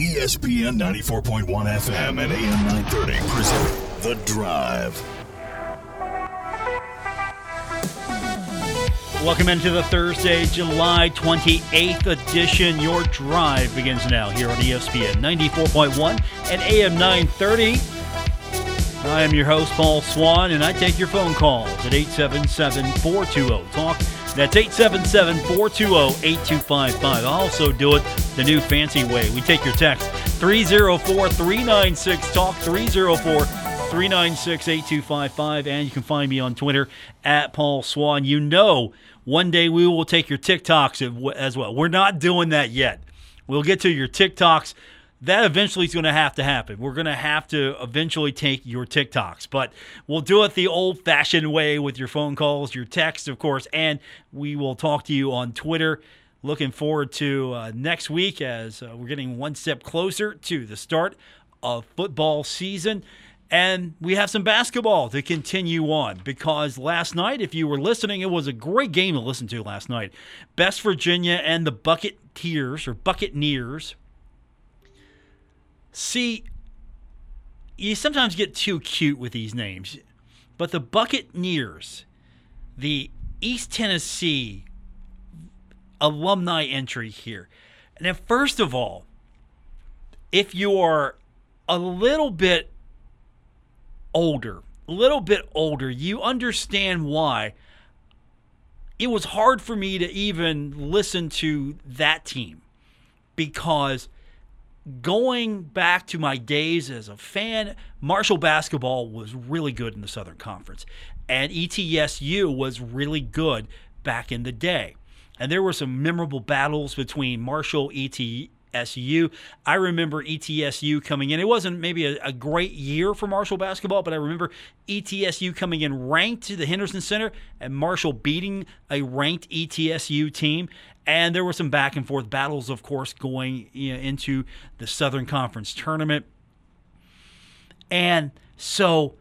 ESPN 94.1 FM and AM 930 present The Drive. Welcome into the Thursday, July 28th edition. Your drive begins now here on ESPN 94.1 and AM 930. I am your host, Paul Swann, and I take your phone calls at 877 420 Talk. That's 877 420 8255. I also do it the new fancy way. We take your text 304 396 Talk 304 396 8255. And you can find me on Twitter at Paul Swann. You know, one day we will take your TikToks as well. We're not doing that yet. We'll get to your TikToks. That eventually is going to have to happen. We're going to have to eventually take your TikToks, but we'll do it the old fashioned way with your phone calls, your texts, of course, and we will talk to you on Twitter. Looking forward to uh, next week as uh, we're getting one step closer to the start of football season. And we have some basketball to continue on because last night, if you were listening, it was a great game to listen to last night. Best Virginia and the Bucketeers or Buccaneers. See, you sometimes get too cute with these names, but the Buccaneers, the East Tennessee alumni entry here. Now, first of all, if you are a little bit older, a little bit older, you understand why it was hard for me to even listen to that team because going back to my days as a fan, Marshall basketball was really good in the Southern Conference, and ETSU was really good back in the day. And there were some memorable battles between Marshall, ETSU. I remember ETSU coming in. It wasn't maybe a, a, great year for Marshall basketball, but I remember ETSU coming in ranked to the Henderson Center and Marshall beating a ranked ETSU team. And there were some back and forth battles, of course, going you know, into the Southern Conference tournament. And so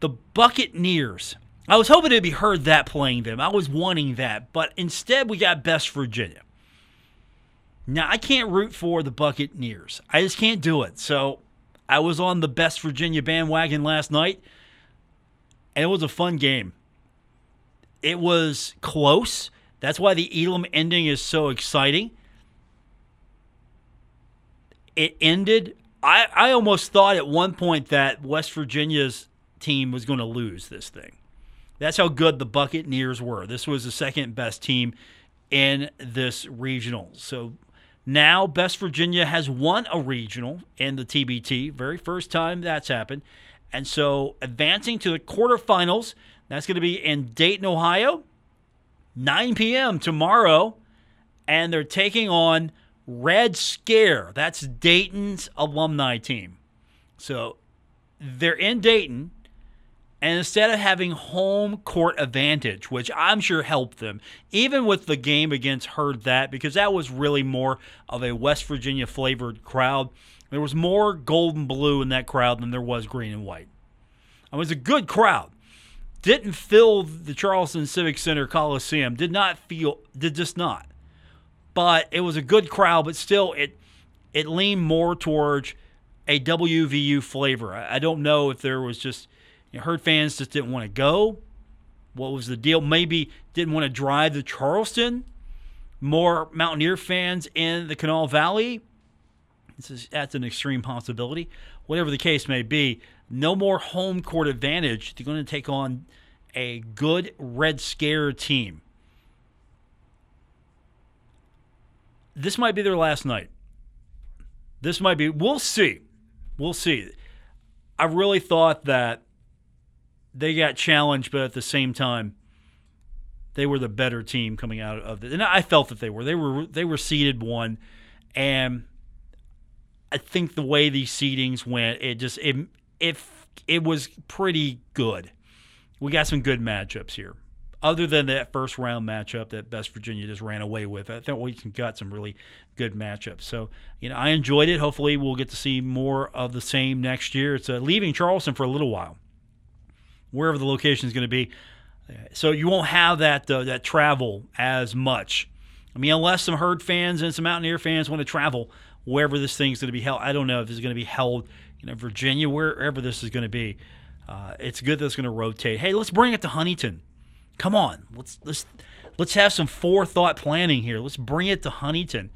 the Buccaneers, I was hoping to be Herd That playing them. I was wanting that, but instead we got Best Virginia. Now, I can't root for the Buccaneers. I just can't do it. So I was on the best Virginia bandwagon last night, and it was a fun game. It was close. That's why the Elam ending is so exciting. It ended. I, I almost thought at one point that West Virginia's team was going to lose this thing. That's how good the Buccaneers were. This was the second best team in this regional. So now, Best Virginia has won a regional in the TBT, very first time that's happened. And so, advancing to the quarterfinals, that's going to be in Dayton, Ohio, 9 p.m. tomorrow. And they're taking on Red Scare. That's Dayton's alumni team. So, they're in Dayton. And instead of having home court advantage, which I'm sure helped them, even with the game against Herd That, because that was really more of a West Virginia flavored crowd. There was more gold and blue in that crowd than there was green and white. It was a good crowd. Didn't fill the Charleston Civic Center Coliseum. Did not feel, did just not. But it was a good crowd, but still, it it leaned more towards a WVU flavor. I don't know if there was just you know, Herd fans just didn't want to go. What was the deal? Maybe didn't want to drive to Charleston. More Mountaineer fans in the Kanawha Valley. Is, that's an extreme possibility. Whatever the case may be, no more home court advantage. They're going to take on a good Red Scare team. This might be their last night. This might be. We'll see. We'll see. I really thought that they got challenged, but at the same time, they were the better team coming out of it. And I felt that they were. They were they were seeded one, and I think the way these seedings went, it just it it it was pretty good. We got some good matchups here. Other than that first round matchup that Best Virginia just ran away with, I think we can got some really good matchups. So, you know, I enjoyed it. Hopefully, we'll get to see more of the same next year. It's uh, leaving Charleston for a little while wherever the location is going to be. So you won't have that uh, that travel as much. I mean, unless some herd fans and some Mountaineer fans want to travel wherever this thing's going to be held. I don't know if it's going to be held, you know, Virginia, wherever this is going to be. Uh, it's good that it's going to rotate. Hey, let's bring it to Huntington. Come on, let's let's let's have some forethought planning here. Let's bring it to Huntington,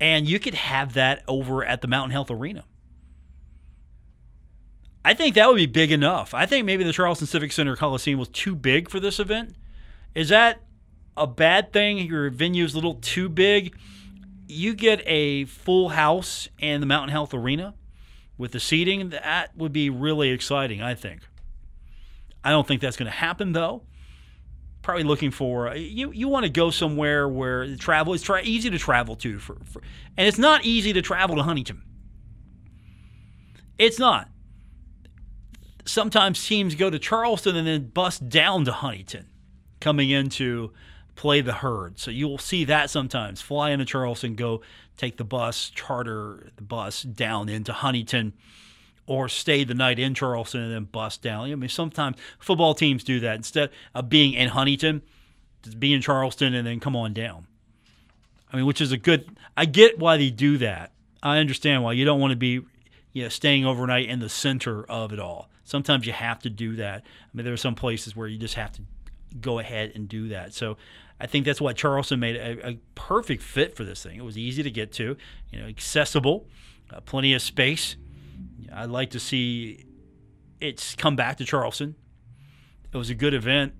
and you could have that over at the Mountain Health Arena. I think that would be big enough. I think maybe the Charleston Civic Center Coliseum was too big for this event. Is that a bad thing? Your venue is a little too big. You get a full house in the Mountain Health Arena with the seating. That would be really exciting, I think. I don't think that's going to happen though. Probably looking for uh, you. You want to go somewhere where the travel is tra- easy to travel to, for, for, and it's not easy to travel to Huntington. It's not sometimes teams go to Charleston and then bust down to Huntington coming in to play the herd. So you'll see that sometimes. Fly into Charleston, go take the bus, charter the bus down into Huntington, or stay the night in Charleston and then bus down. I mean, sometimes football teams do that instead of being in Huntington, just be in Charleston and then come on down. I mean, which is a good. I get why they do that. I understand why you don't want to be, you know, staying overnight in the center of it all. Sometimes you have to do that. I mean, there are some places where you just have to go ahead and do that. So I think that's why Charleston made a, a perfect fit for this thing. It was easy to get to, you know, accessible, uh, plenty of space. I'd like to see it's come back to Charleston. It was a good event.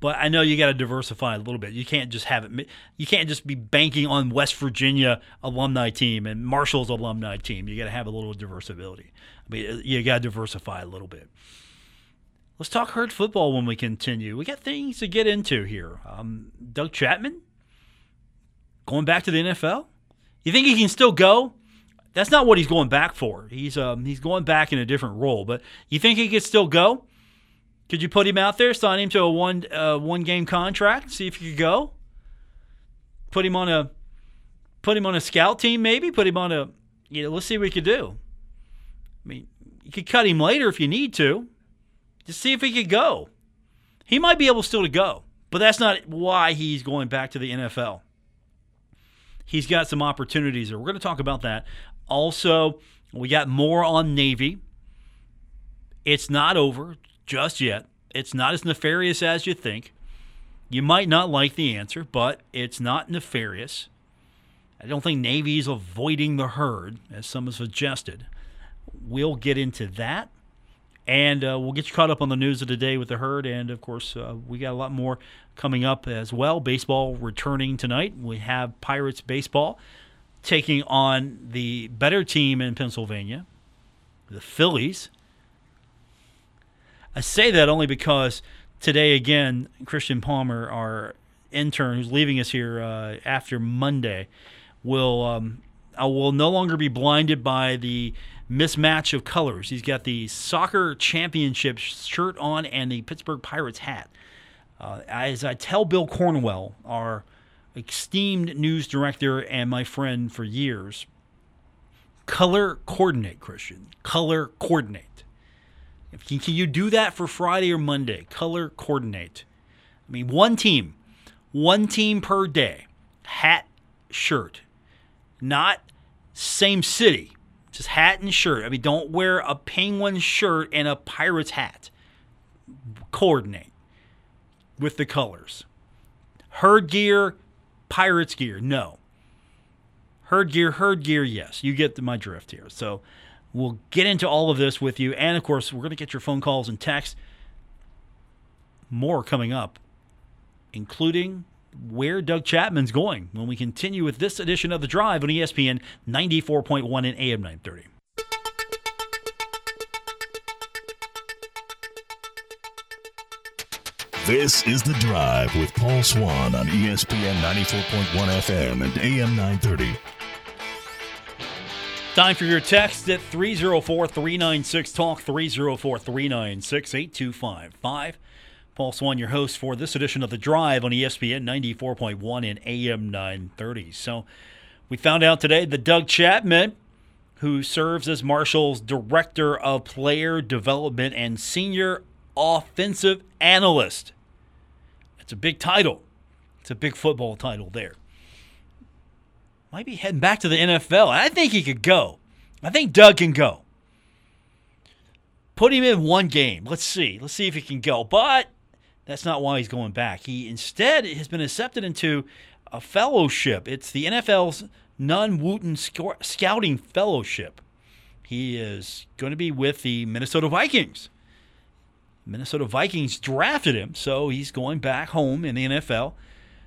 But I know you got to diversify a little bit. You can't just have it. You can't just be banking on West Virginia alumni team and Marshall's alumni team. You got to have a little diversibility. I mean, you got to diversify a little bit. Let's talk herd football when we continue. We got things to get into here. Um, Doug Chapman going back to the NFL. You think he can still go? That's not what he's going back for. He's um, he's going back in a different role. But you think he could still go? Could you put him out there, sign him to a one uh, one game contract, see if he could go? Put him on a put him on a scout team, maybe. Put him on a you know. Let's see what we could do. I mean, you could cut him later if you need to. Just see if he could go. He might be able still to go, but that's not why he's going back to the NFL. He's got some opportunities there. We're going to talk about that. Also, we got more on Navy. It's not over just yet. It's not as nefarious as you think. You might not like the answer, but it's not nefarious. I don't think Navy's avoiding the herd, as some have suggested. We'll get into that. And uh, we'll get you caught up on the news of the day with the herd. And of course, uh, we got a lot more coming up as well. Baseball returning tonight. We have Pirates baseball taking on the better team in Pennsylvania, the Phillies. I say that only because today, again, Christian Palmer, our intern who's leaving us here uh, after Monday, will um, I will no longer be blinded by the mismatch of colors. He's got the soccer championship shirt on and the Pittsburgh Pirates hat. Uh, as I tell Bill Cornwell, our esteemed news director and my friend for years, color coordinate, Christian. Color coordinate. Can, can you do that for Friday or Monday? Color coordinate. I mean, one team, one team per day, hat, shirt, not same city, just hat and shirt. I mean, don't wear a penguin shirt and a pirate's hat. Coordinate with the colors. Herd gear, pirates gear, no. Herd gear, herd gear, yes. You get my drift here. So We'll get into all of this with you. And of course, we're going to get your phone calls and texts. More coming up, including where Doug Chapman's going when we continue with this edition of The Drive on ESPN 94.1 and AM 930. This is The Drive with Paul Swann on ESPN 94.1 FM and AM 930. Time for your text at 304 396 Talk, 304 396 8255. Paul Swann, your host for this edition of The Drive on ESPN 94.1 and AM 930. So we found out today that Doug Chapman, who serves as Marshall's Director of Player Development and Senior Offensive Analyst, it's a big title. It's a big football title there. might be heading back to the NFL. I think he could go. I think Doug can go. Put him in one game. Let's see. Let's see if he can go. But that's not why he's going back. He instead has been accepted into a fellowship. It's the NFL's Nunn-Wooten Scouting Fellowship. He is going to be with the Minnesota Vikings. Minnesota Vikings drafted him, so he's going back home in the NFL.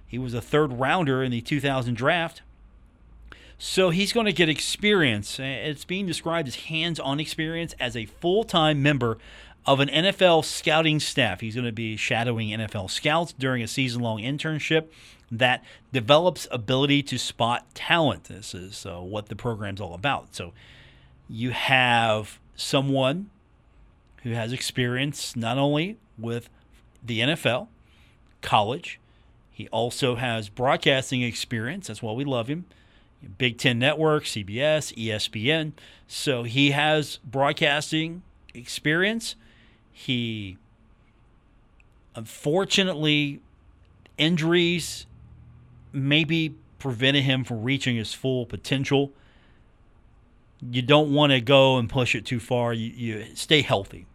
He was a third rounder in the 2000 draft. So he's going to get experience. It's being described as hands on experience as a full time member of an NFL scouting staff. He's going to be shadowing NFL scouts during a season long internship that develops ability to spot talent. This is uh, what the program's all about. So you have someone who has experience not only with the NFL, college, he also has broadcasting experience. That's why we love him. Big Ten Network, CBS, ESPN. So he has broadcasting experience. He, unfortunately, injuries maybe prevented him from reaching his full potential. You don't want to go and push it too far. You, you stay healthy.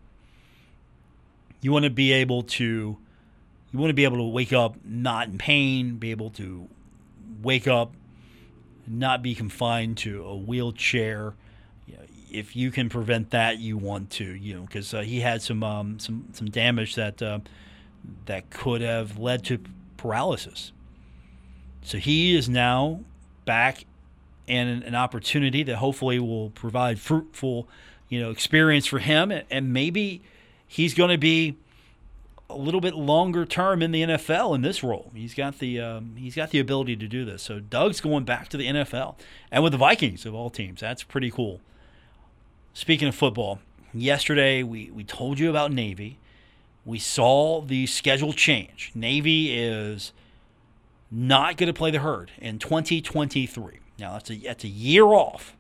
You want to be able to you want to be able to wake up not in pain, be able to wake up not be confined to a wheelchair. If you can prevent that, you want to, you know, because uh, he had some um, some some damage that uh, that could have led to paralysis. So he is now back in an opportunity that hopefully will provide fruitful, you know, experience for him, and maybe he's going to be a little bit longer term in the NFL in this role. He's got the um, he's got the ability to do this. So Doug's going back to the NFL and with the Vikings of all teams. That's pretty cool. Speaking of football, yesterday we, we told you about Navy. We saw the schedule change. Navy is not going to play the herd in 2023. Now that's a that's a year off.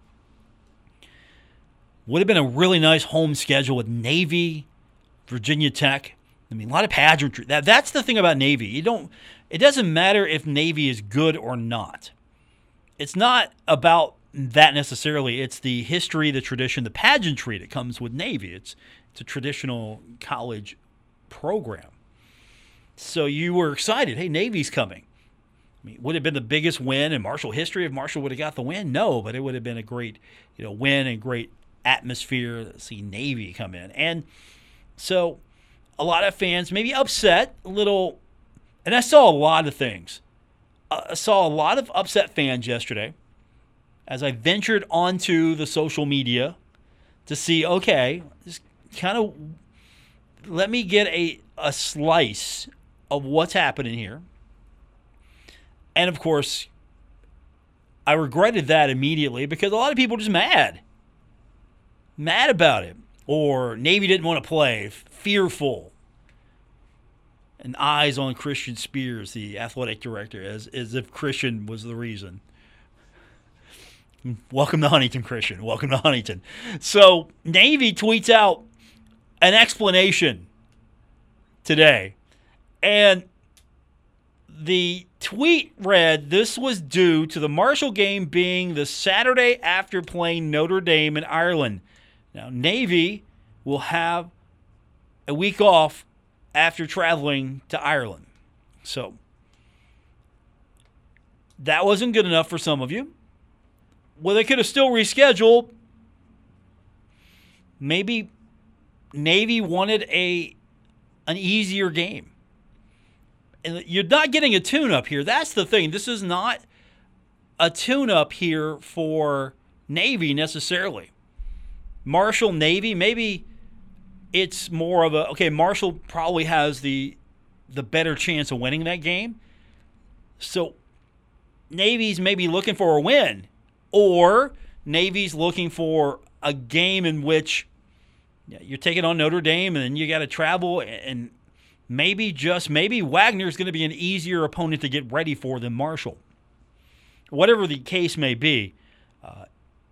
Would have been a really nice home schedule with Navy, Virginia Tech, I mean, a lot of pageantry. That that's the thing about Navy. You don't. It doesn't matter if Navy is good or not. It's not about that necessarily. It's the history, the tradition, the pageantry that comes with Navy. It's it's a traditional college program. So you were excited. Hey, Navy's coming. I mean, would have been the biggest win in Marshall history if Marshall would have got the win? No, but it would have been a great, you know, win and great atmosphere to see Navy come in. And so a lot of fans maybe upset, a little, and I saw a lot of things. Uh, I saw a lot of upset fans yesterday as I ventured onto the social media to see, okay, just kind of let me get a, a slice of what's happening here. And of course, I regretted that immediately because a lot of people are just mad. Mad about it. Or Navy didn't want to play, fearful and eyes on Christian Spears, the athletic director, as, as if Christian was the reason. Welcome to Huntington, Christian. Welcome to Huntington. So, Navy tweets out an explanation today. And the tweet read this was due to the Marshall game being the Saturday after playing Notre Dame in Ireland. Now, Navy will have a week off after traveling to Ireland. So that wasn't good enough for some of you. Well, they could have still rescheduled. Maybe Navy wanted a an easier game. And you're not getting a tune up here. That's the thing. This is not a tune up here for Navy necessarily. Marshall Navy, maybe it's more of a okay. Marshall probably has the the better chance of winning that game. So Navy's maybe looking for a win, or Navy's looking for a game in which you're taking on Notre Dame and then you got to travel and maybe just maybe Wagner's going to be an easier opponent to get ready for than Marshall. Whatever the case may be, uh,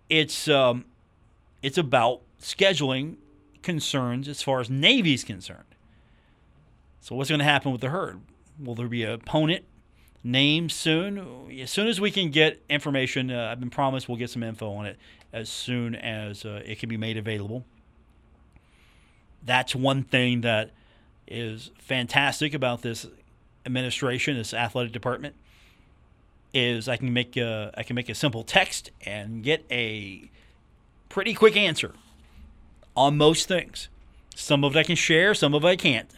it's um, it's about scheduling concerns as far as Navy's concerned. So, what's going to happen with the herd? Will there be an opponent names soon. As soon as we can get information, uh, I've been promised we'll get some info on it as soon as uh, it can be made available. That's one thing that is fantastic about this administration, this athletic department, is I can make a, I can make a simple text and get a pretty quick answer on most things. Some of it I can share, some of it I can't.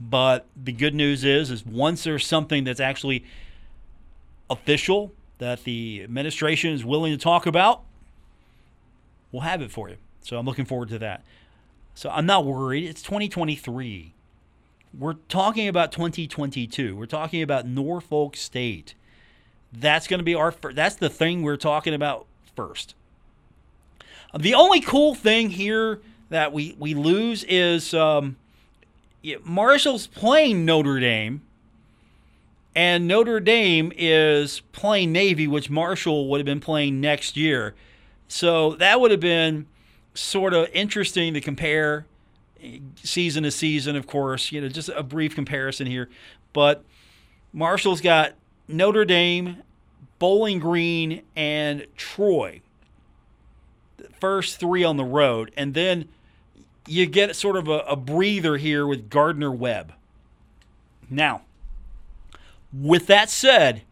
But the good news is, is once there's something that's actually official that the administration is willing to talk about, we'll have it for you. So I'm looking forward to that. So I'm not worried. It's 2023. We're talking about 2022. We're talking about Norfolk State. That's going to be our that's the thing we're talking about first. The only cool thing here that we we lose is um, Marshall's playing Notre Dame, and Notre Dame is playing Navy, which Marshall would have been playing next year. So that would have been sort of interesting to compare eh, season to season, of course, you know, just a brief comparison here. But Marshall's got Notre Dame, Bowling Green, and Troy. The first three on the road. And then you get sort of a, a breather here with Gardner Webb. Now, with that said,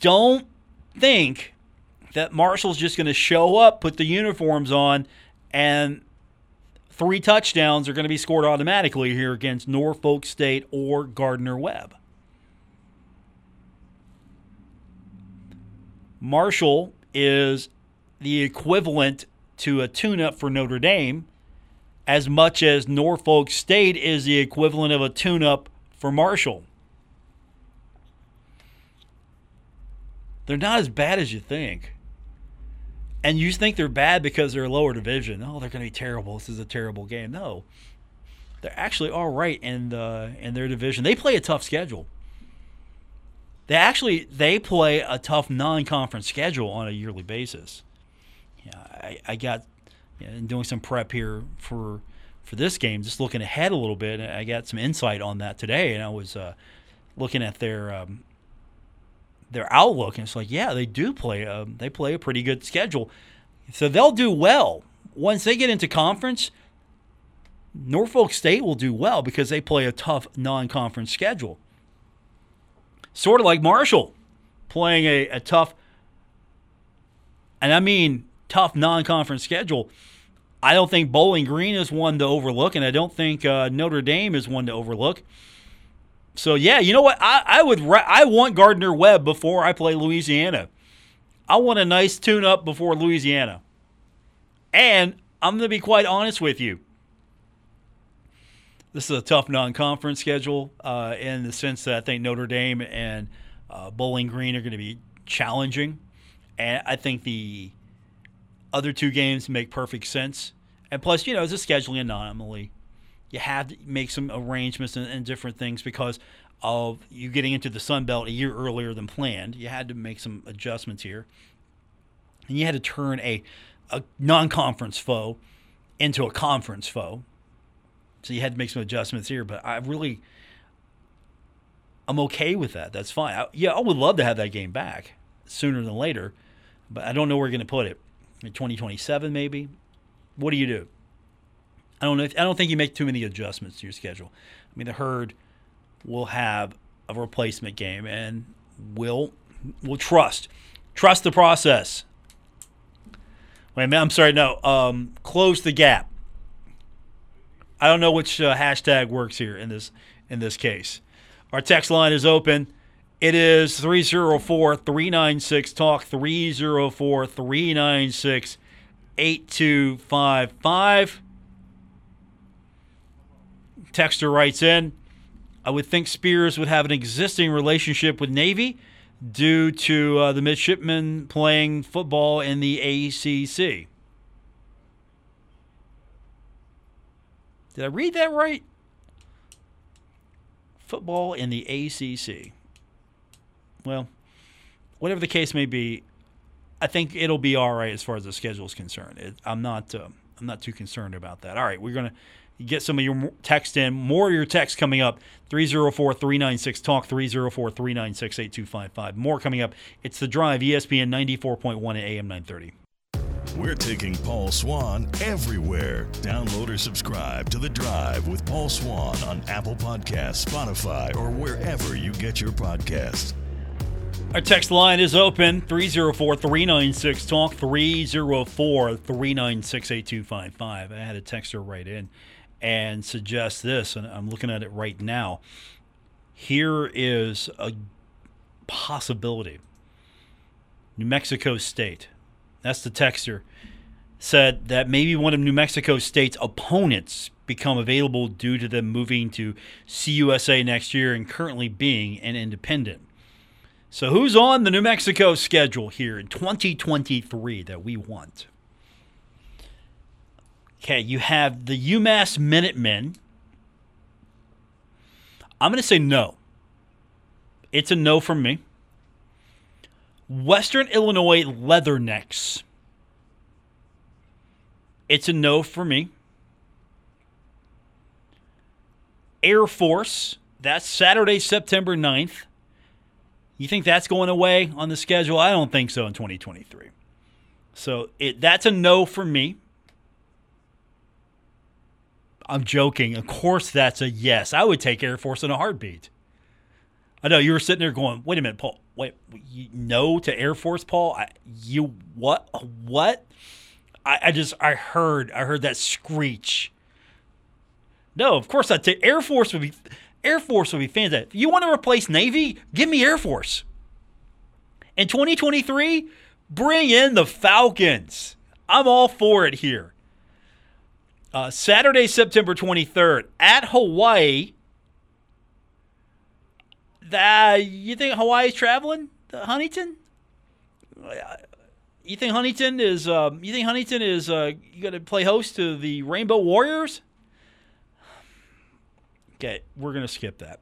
don't think that Marshall's just going to show up, put the uniforms on, and three touchdowns are going to be scored automatically here against Norfolk State or Gardner Webb. Marshall is the equivalent to a tune up for Notre Dame, as much as Norfolk State is the equivalent of a tune up for Marshall. They're not as bad as you think and you think they're bad because they're a lower division. Oh, they're going to be terrible. This is a terrible game. No, they're actually all right in the, in their division. They play a tough schedule. They actually they play a tough non-conference schedule on a yearly basis. Yeah, I, I got know, doing some prep here for for this game, just looking ahead a little bit. I got some insight on that today, and I was uh, looking at their um, their outlook, and it's like, yeah, they do play. A, they play a pretty good schedule, so they'll do well once they get into conference. Norfolk State will do well because they play a tough non-conference schedule. Sort of like Marshall playing a, a tough, and I mean tough non-conference schedule. I don't think Bowling Green is one to overlook, and I don't think uh, Notre Dame is one to overlook. So yeah, you know what? I, I would I want Gardner Webb before I play Louisiana. I want a nice tune up before Louisiana. And I'm going to be quite honest with you. This is a tough non-conference schedule uh, in the sense that I think Notre Dame and uh, Bowling Green are going to be challenging, and I think the other two games make perfect sense. And plus, you know, it's a scheduling anomaly you have to make some arrangements and, and different things because of you getting into the Sun Belt a year earlier than planned. You had to make some adjustments here. And you had to turn a, a non conference foe into a conference foe. So you had to make some adjustments here. But I really, I'm okay with that. That's fine. I, yeah, I would love to have that game back sooner than later. But I don't know where we're going to put it. In 2027, maybe? What do you do? I don't know. If, I don't think you make too many adjustments to your schedule. I mean, the herd will have a replacement game, and will will trust trust the process. Wait a minute. I'm sorry. No. Um, close the gap. I don't know which uh, hashtag works here in this in this case. Our text line is open. It is 304 396 Talk 304 396 8255. Texter writes in I would think Spears would have an existing relationship with Navy due to uh, the midshipmen playing football in the ACC. Did I read that right? Football in the ACC. Well, whatever the case may be, I think it'll be all right as far as the schedule is concerned. It, I'm not. Uh, I'm not too concerned about that. All right, we're gonna get some of your text in. More of your text coming up. 304-396 talk 304-396-8255. More coming up. It's the drive ESPN 94.1 at AM 930. We're taking Paul Swann everywhere. Download or subscribe to The Drive with Paul Swann on Apple Podcasts, Spotify, or wherever you get your podcasts. Our text line is open 304 396 Talk 304 396 8255. I had a texter write in and suggest this, and I'm looking at it right now. Here is a possibility New Mexico State that's the texter, said that maybe one of New Mexico State's opponents become available due to them moving to CUSA next year and currently being an independent. So, who's on the New Mexico schedule here in 2023 that we want? Okay, you have the UMass Minutemen. I'm going to say no. It's a no from me. Western Illinois Leathernecks. It's a no for me. Air Force, that's Saturday, September 9th. You think that's going away on the schedule? I don't think so in 2023. So it that's a no for me. I'm joking. Of course, that's a yes. I would take Air Force in a heartbeat. I know you were sitting there going, "Wait a minute, Paul. Wait, you, no to Air Force, Paul? I, you what? What? I, I just I heard I heard that screech. No, of course I'd take Air Force would be Air Force would be fantastic. You want to replace Navy? Give me Air Force. In 2023, bring in the Falcons. I'm all for it here. Uh, Saturday, September 23rd at Hawaii that you think Hawaii's traveling? to Huntington? You think Huntington is? Uh, you think Huntington is? Uh, got to play host to the Rainbow Warriors? Okay, we're gonna skip that.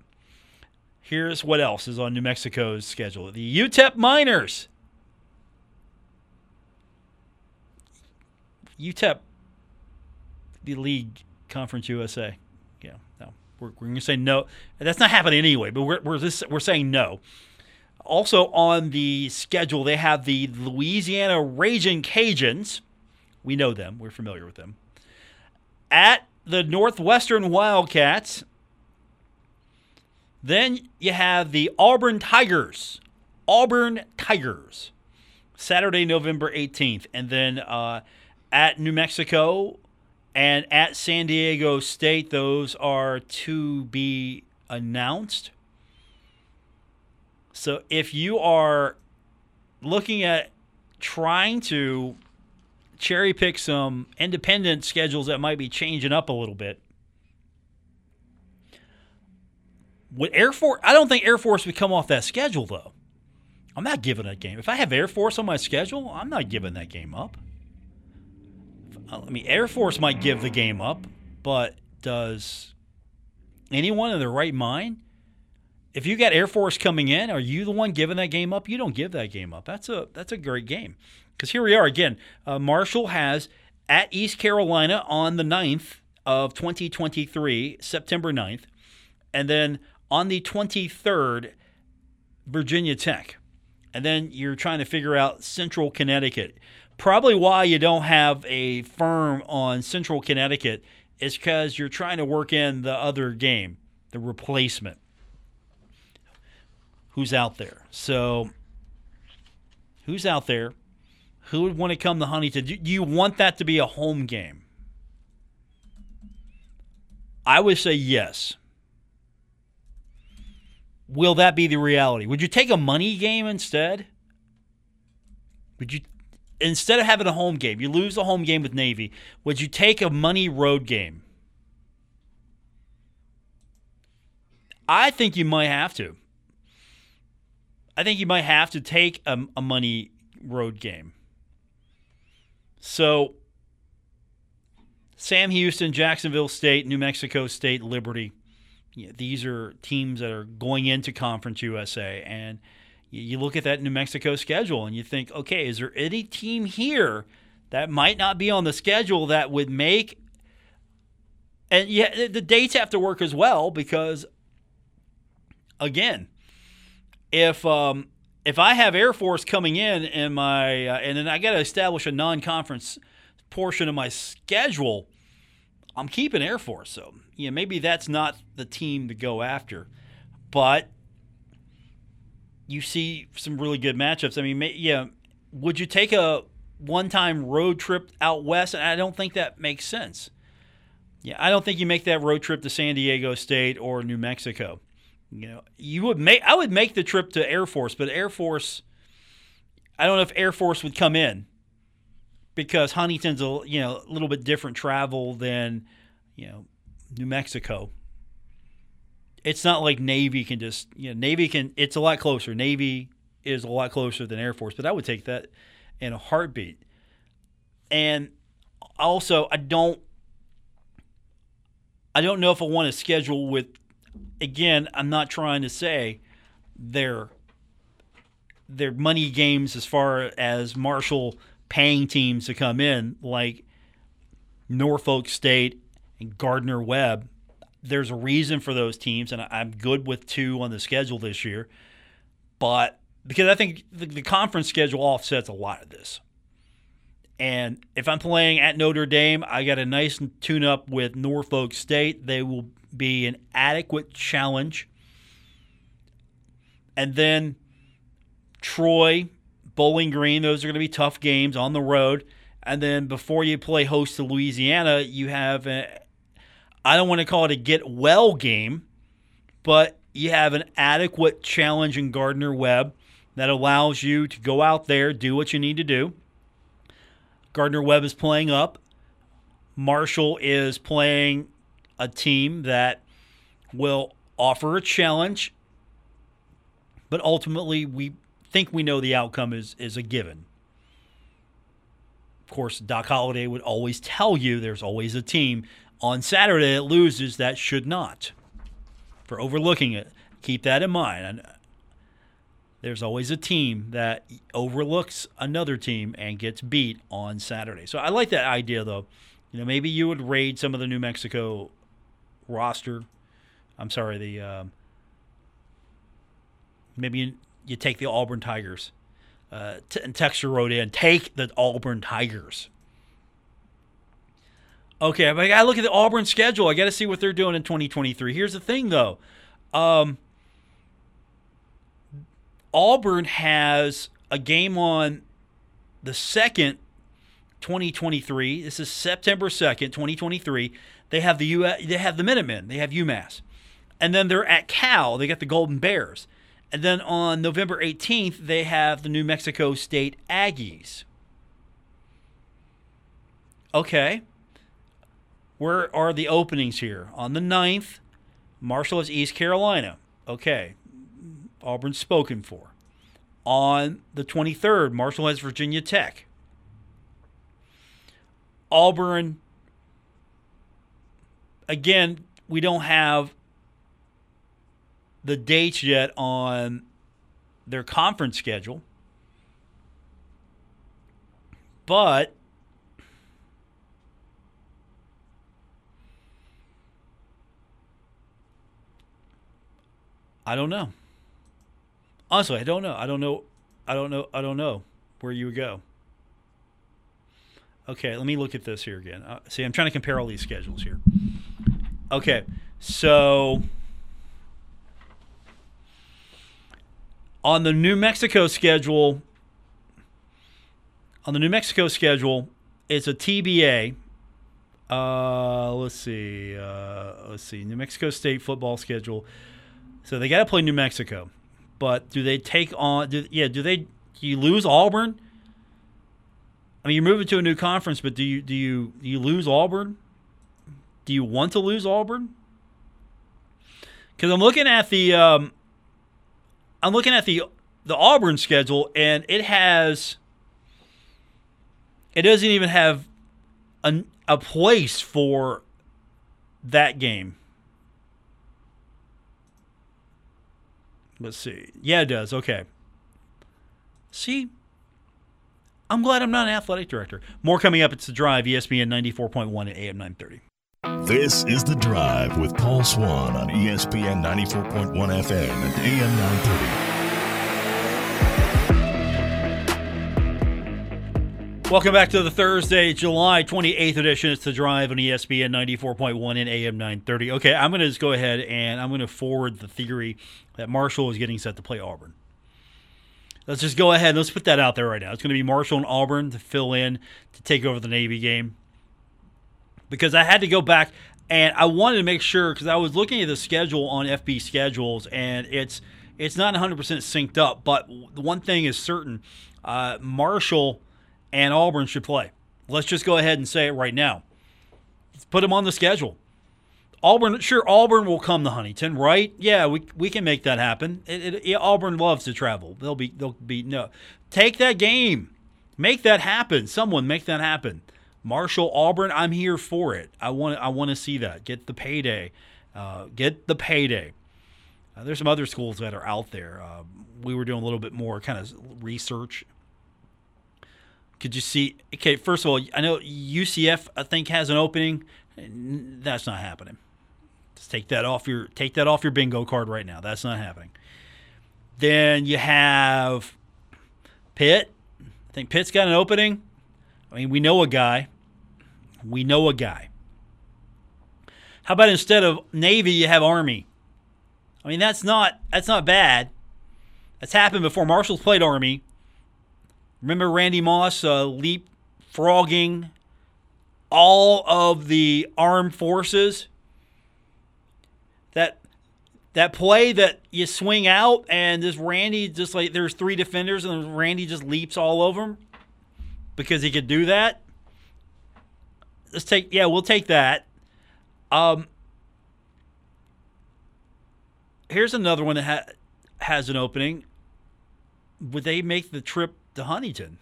Here's what else is on New Mexico's schedule: the UTEP Miners. UTEP, the league conference USA. Yeah, no. We're, we're going to say no. That's not happening anyway, but we're, we're, just, we're saying no. Also on the schedule, they have the Louisiana Raging Cajuns. We know them, we're familiar with them. At the Northwestern Wildcats. Then you have the Auburn Tigers. Auburn Tigers. Saturday, November 18th. And then uh, at New Mexico, and at San Diego State, those are to be announced. So if you are looking at trying to cherry pick some independent schedules that might be changing up a little bit, with Air Force, I don't think Air Force would come off that schedule though. I'm not giving that game. If I have Air Force on my schedule, I'm not giving that game up. I mean, Air Force might give the game up, but does anyone in their right mind? If you got Air Force coming in, are you the one giving that game up? You don't give that game up. That's a that's a great game. Because here we are again. Uh, Marshall has at East Carolina on the 9th of 2023, September 9th. And then on the 23rd, Virginia Tech. And then you're trying to figure out Central Connecticut probably why you don't have a firm on Central Connecticut is because you're trying to work in the other game, the replacement. Who's out there? So, who's out there? Who would want to come to Huntington? Do you want that to be a home game? I would say yes. Will that be the reality? Would you take a money game instead? Would you instead of having a home game, you lose a home game with Navy, would you take a money road game? I think you might have to. I think you might have to take a, a money road game. So, Sam Houston, Jacksonville State, New Mexico State, Liberty. Yeah, these are teams that are going into Conference USA, and – you look at that New Mexico schedule and you think, okay, is there any team here that might not be on the schedule that would make and yeah, the dates have to work as well because again, if um, if I have Air Force coming in in my uh, and then I got to establish a non-conference portion of my schedule, I'm keeping Air Force. So yeah, maybe that's not the team to go after, but you see some really good matchups. I mean, yeah, would you take a one-time road trip out west? And I don't think that makes sense. Yeah, I don't think you make that road trip to San Diego State or New Mexico. You know, you would make I would make the trip to Air Force, but Air Force I don't know if Air Force would come in because Huntington's a you know a little bit different travel than you know New Mexico. It's not like Navy can just you know Navy can it's a lot closer. Navy is a lot closer than Air Force, but I would take that in a heartbeat. And also, I don't I don't know if I want to schedule with. Again, I'm not trying to say they're they're money games as far as Marshall paying teams to come in, like Norfolk State and Gardner Webb. There's a reason for those teams, and I'm good with two on the schedule this year. But because I think the, the conference schedule offsets a lot of this. And if I'm playing at Notre Dame, I got a nice tune up with Norfolk State. They will be an adequate challenge. And then Troy, Bowling Green, those are going to be tough games on the road. And then before you play host to Louisiana, you have I don't want to call it a get well game, but you have an adequate challenge in Gardner Webb that allows you to go out there, do what you need to do Gardner Webb is playing up. Marshall is playing a team that will offer a challenge, but ultimately we think we know the outcome is is a given. Of course, Doc Holliday would always tell you there's always a team on Saturday that loses that should not. For overlooking it, keep that in mind there's always a team that overlooks another team and gets beat on Saturday. So I like that idea, though. You know, maybe you would raid some of the New Mexico roster. I'm sorry, the um, maybe you, take the Auburn Tigers. Uh, t- and Texture wrote in, take the Auburn Tigers. Okay, but I gotta look at the Auburn schedule. I gotta see what they're doing in 2023. Here's the thing, though. Um, Auburn has a game on the second 2023. This is September 2nd, 2023. They have the U they have the Minutemen, they have UMass. And then they're at Cal, they got the Golden Bears. And then on November 18th, they have the New Mexico State Aggies. Okay. Where are the openings here? On the 9th, Marshall is East Carolina. Okay. Auburn spoken for. On the 23rd, Marshall has Virginia Tech. Auburn, again, we don't have the dates yet on their conference schedule. But I don't know. Honestly, I don't know. I don't know. I don't know. I don't know where you would go. Okay, let me look at this here again. Uh, see, I'm trying to compare all these schedules here. Okay, so on the New Mexico schedule, on the New Mexico schedule, it's a TBA. Uh, let's see. Uh, let's see. New Mexico State football schedule. So they got to play New Mexico. But do they take on? Do, yeah, do they? Do you lose Auburn? I mean, you're moving to a new conference, but do you do you do you lose Auburn? Do you want to lose Auburn? Because I'm looking at the um, I'm looking at the the Auburn schedule, and it has it doesn't even have a, a place for that game. Let's see. Yeah, it does. Okay. See, I'm glad I'm not an athletic director. More coming up. It's the drive, ESPN 94.1 at AM 930. This is The Drive with Paul Swann on ESPN 94.1 FM and AM 930. Welcome back to the Thursday, July 28th edition. It's the drive on ESPN 94.1 and AM 930. Okay, I'm going to just go ahead and I'm going to forward the theory that Marshall is getting set to play Auburn. Let's just go ahead. And let's put that out there right now. It's going to be Marshall and Auburn to fill in to take over the Navy game. Because I had to go back and I wanted to make sure because I was looking at the schedule on FB schedules and it's it's not 100% synced up. But the one thing is certain: uh, Marshall and Auburn should play. Let's just go ahead and say it right now. Let's put them on the schedule. Auburn, sure, Auburn will come to Huntington, right? Yeah, we, we can make that happen. It, it, Auburn loves to travel. They'll be they'll be no. Take that game, make that happen. Someone make that happen. Marshall, Auburn, I'm here for it. I want I want to see that. Get the payday, uh, get the payday. Uh, there's some other schools that are out there. Uh, we were doing a little bit more kind of research could you see? Okay, first of all, I know UCF I think has an opening. That's not happening. Just take that off your take that off your bingo card right now. That's not happening. Then you have Pitt. I think Pitt's got an opening. I mean, we know a guy. We know a guy. How about instead of Navy, you have Army? I mean, that's not that's not bad. That's happened before. Marshall's played Army. Remember Randy Moss uh, leapfrogging all of the armed forces? That that play that you swing out and this Randy just like there's three defenders and Randy just leaps all over them because he could do that. Let's take yeah, we'll take that. Um, here's another one that ha- has an opening. Would they make the trip to Huntington.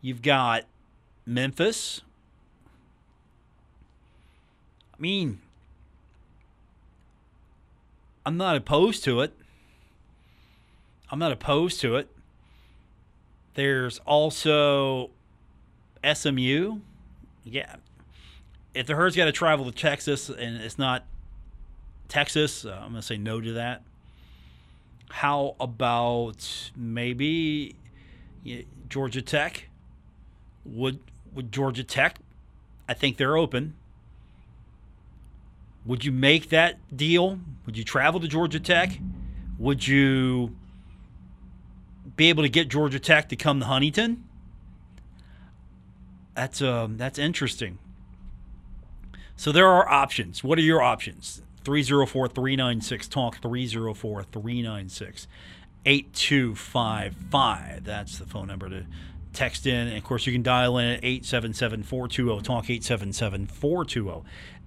You've got Memphis. I mean, I'm not opposed to it. I'm not opposed to it. There's also SMU. Yeah. If the herd's got to travel to Texas and it's not Texas, uh, I'm going to say no to that. How about maybe Georgia Tech? Would would Georgia Tech? I think they're open. Would you make that deal? Would you travel to Georgia Tech? Would you be able to get Georgia Tech to come to Huntington? That's um that's interesting. So there are options. What are your options? 304 396 Talk, 304 396 8255. That's the phone number to text in. And of course, you can dial in at 877 420 Talk, 877 420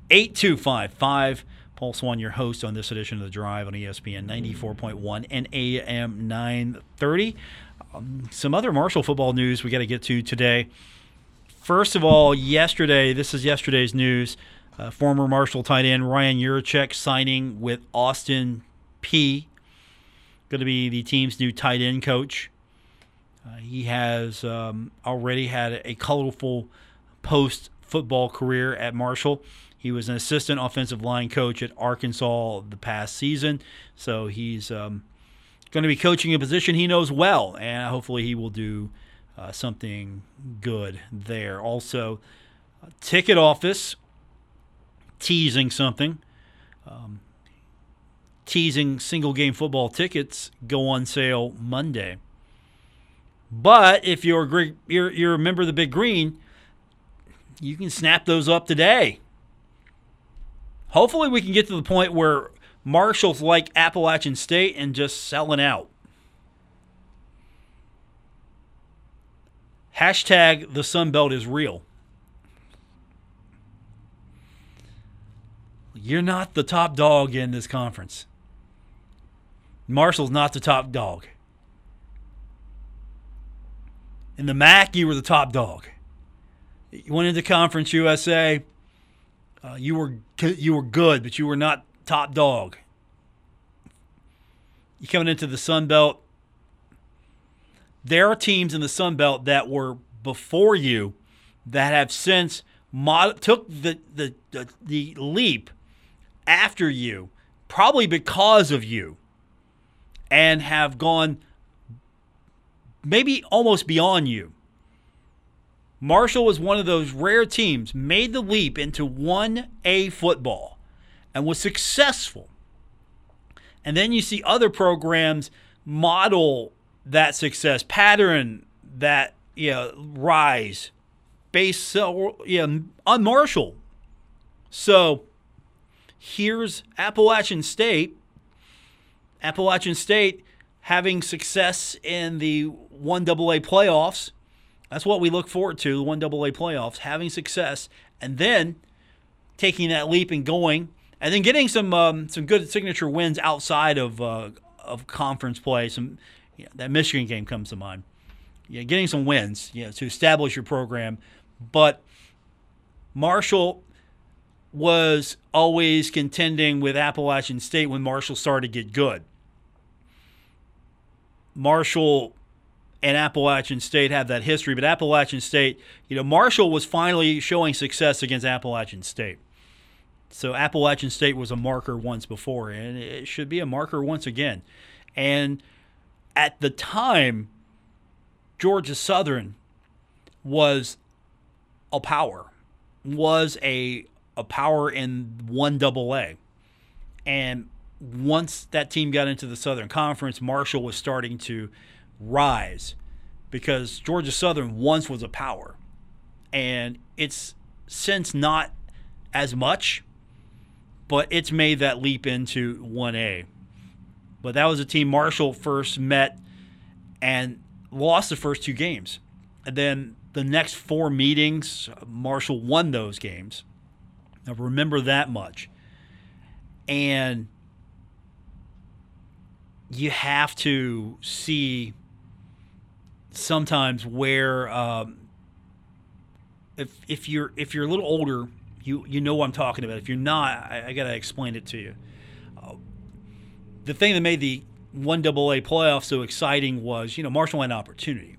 8255. Paul Swann, your host on this edition of The Drive on ESPN 94.1 and AM 930. Um, some other Marshall football news we got to get to today. First of all, yesterday, this is yesterday's news. Uh, former Marshall tight end Ryan Yurachek signing with Austin Peay Going to be the team's new tight end coach. Uh, he has um, already had a colorful post football career at Marshall. He was an assistant offensive line coach at Arkansas the past season. So he's um, going to be coaching a position he knows well, and hopefully he will do uh, something good there. Also, ticket office teasing something. Um, teasing single game football tickets go on sale Monday. But if you're you're you're a member of the Big Green, you can snap those up today. Hopefully, we can get to the point where Marshall's like Appalachian State and just selling out. Hashtag the Sun Belt is real. You're not the top dog in this conference. Marshall's not the top dog. In the MAC, you were the top dog. You went into Conference USA. Uh, you were you were good, but you were not top dog. You coming into the Sun Belt. There are teams in the Sun Belt that were before you that have since mod- took the, the, the, the leap after you, probably because of you, and have gone maybe almost beyond you. Marshall was one of those rare teams, made the leap into 1A football and was successful. And then you see other programs model that success, pattern that you know, rise based yeah, on Marshall. So here's Appalachian State. Appalachian State having success in the 1AA playoffs. That's what we look forward to, the 1AA playoffs, having success, and then taking that leap and going, and then getting some um, some good signature wins outside of uh, of conference play. Some that Michigan game comes to mind. Getting some wins, yeah, to establish your program. But Marshall was always contending with Appalachian State when Marshall started to get good. Marshall and Appalachian State have that history, but Appalachian State, you know, Marshall was finally showing success against Appalachian State. So Appalachian State was a marker once before, and it should be a marker once again. And at the time, Georgia Southern was a power, was a a power in one double A. And once that team got into the Southern Conference, Marshall was starting to rise because Georgia Southern once was a power. And it's since not as much, but it's made that leap into 1A. But that was a team Marshall first met and lost the first two games. And then the next four meetings, Marshall won those games. Now remember that much. And you have to see sometimes where um, if if you're if you're a little older, you you know what I'm talking about. If you're not, I, I got to explain it to you the thing that made the one double A playoff so exciting was, you know, Marshall had an opportunity.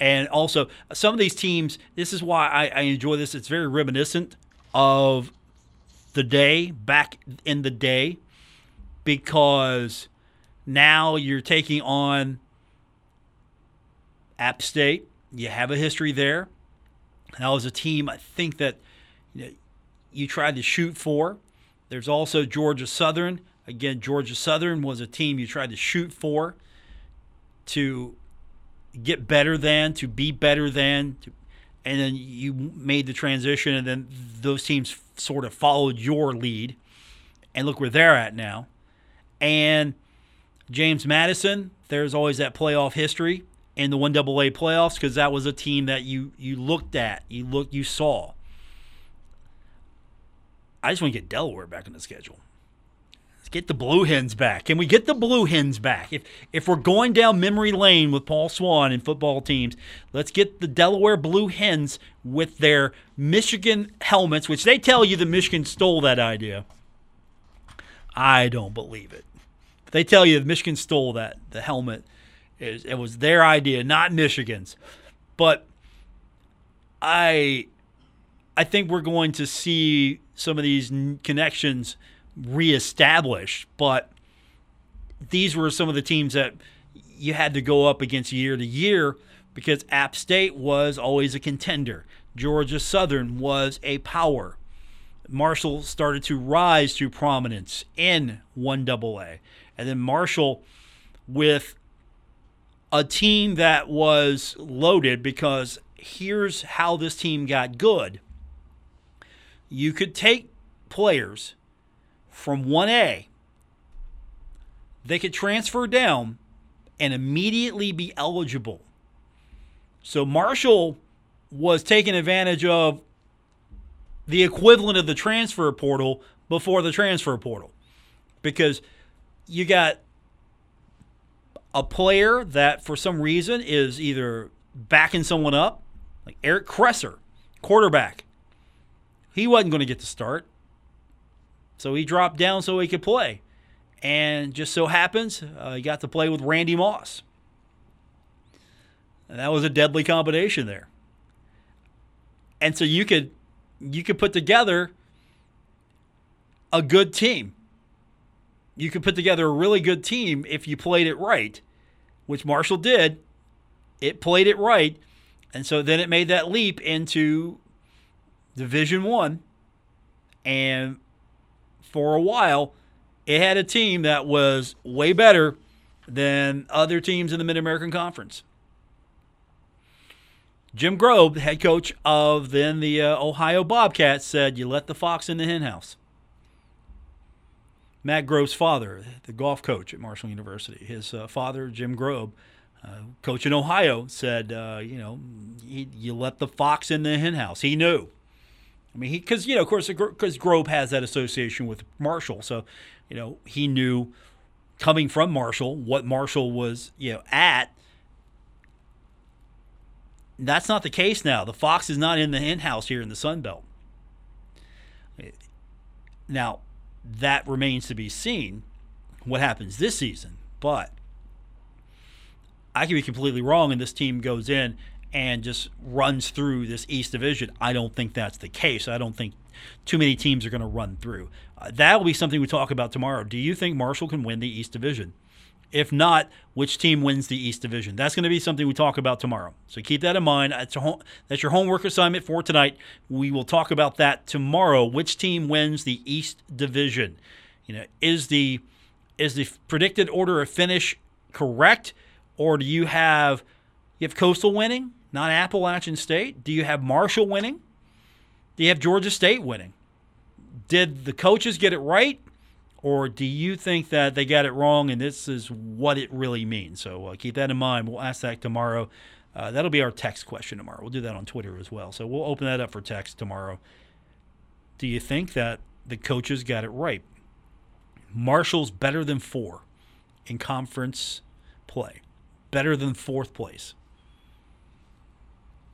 And also, some of these teams, this is why I, I enjoy this. It's very reminiscent of the day, back in the day, because now you're taking on App State. You have a history there. That was a team I think that you, know, you tried to shoot for. There's also Georgia Southern. Again, Georgia Southern was a team you tried to shoot for, to get better than, to be better than, to, and then you made the transition, and then those teams sort of followed your lead. And look where they're at now. And James Madison, there's always that playoff history in the one double A playoffs because that was a team that you you looked at, you looked, you saw. I just want to get Delaware back on the schedule. Let's get the Blue Hens back. Can we get the Blue Hens back? If if we're going down memory lane with Paul Swann and football teams, let's get the Delaware Blue Hens with their Michigan helmets, which they tell you the Michigan stole that idea. I don't believe it. They tell you Michigan stole that the helmet. It was their idea, not Michigan's. But I I think we're going to see some of these connections reestablished. But these were some of the teams that you had to go up against year to year because App State was always a contender. Georgia Southern was a power. Marshall started to rise to prominence in 1AA. And then Marshall with a team that was loaded because here's how this team got good. You could take players from 1A, they could transfer down and immediately be eligible. So Marshall was taking advantage of the equivalent of the transfer portal before the transfer portal because you got a player that for some reason is either backing someone up, like Eric Kresser, quarterback. He wasn't going to get the start. So he dropped down so he could play. And just so happens, uh, he got to play with Randy Moss. And that was a deadly combination there. And so you could you could put together a good team. You could put together a really good team if you played it right, which Marshall did. It played it right, and so then it made that leap into Division 1 and for a while it had a team that was way better than other teams in the Mid-American Conference. Jim Grobe, head coach of then the uh, Ohio Bobcats, said, "You let the fox in the henhouse." Matt Grobe's father, the golf coach at Marshall University, his uh, father, Jim Grobe, uh, coach in Ohio, said, uh, "You know, you let the fox in the henhouse." He knew. I mean, he because you know, of course, because Grobe has that association with Marshall, so you know he knew coming from Marshall what Marshall was you know at that's not the case now. The Fox is not in the hen house here in the Sun Belt. Now, that remains to be seen what happens this season. But I could be completely wrong, and this team goes in and just runs through this East Division. I don't think that's the case. I don't think too many teams are going to run through. Uh, that will be something we talk about tomorrow. Do you think Marshall can win the East Division? If not, which team wins the East Division? That's going to be something we talk about tomorrow. So keep that in mind. That's, home, that's your homework assignment for tonight. We will talk about that tomorrow. Which team wins the East Division? You know, is the is the predicted order of finish correct, or do you have you have Coastal winning, not Appalachian State? Do you have Marshall winning? Do you have Georgia State winning? Did the coaches get it right? Or do you think that they got it wrong and this is what it really means? So uh, keep that in mind. We'll ask that tomorrow. Uh, that'll be our text question tomorrow. We'll do that on Twitter as well. So we'll open that up for text tomorrow. Do you think that the coaches got it right? Marshall's better than four in conference play, better than fourth place.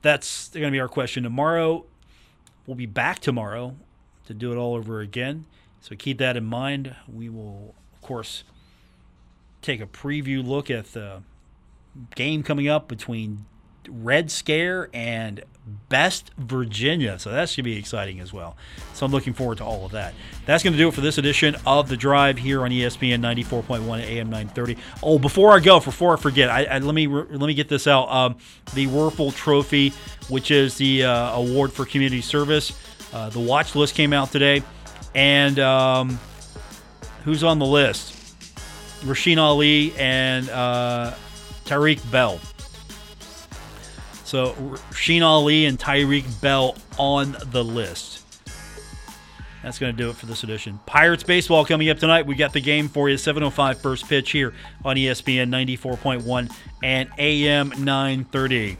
That's going to be our question tomorrow. We'll be back tomorrow to do it all over again. So keep that in mind. We will, of course, take a preview look at the game coming up between Red Scare and Best Virginia. So that should be exciting as well. So I'm looking forward to all of that. That's going to do it for this edition of The Drive here on ESPN 94.1 AM 930. Oh, before I go, before I forget, I, I let me let me get this out. Um, the Wuerffel Trophy, which is the uh, award for community service. Uh, the watch list came out today. And um, who's on the list? Rasheen Ali and uh, Tyreek Bell. So Sheen Ali and Tyreek Bell on the list. That's going to do it for this edition. Pirates baseball coming up tonight. We got the game for you. 7:05 first pitch here on ESPN 94.1 and AM 930.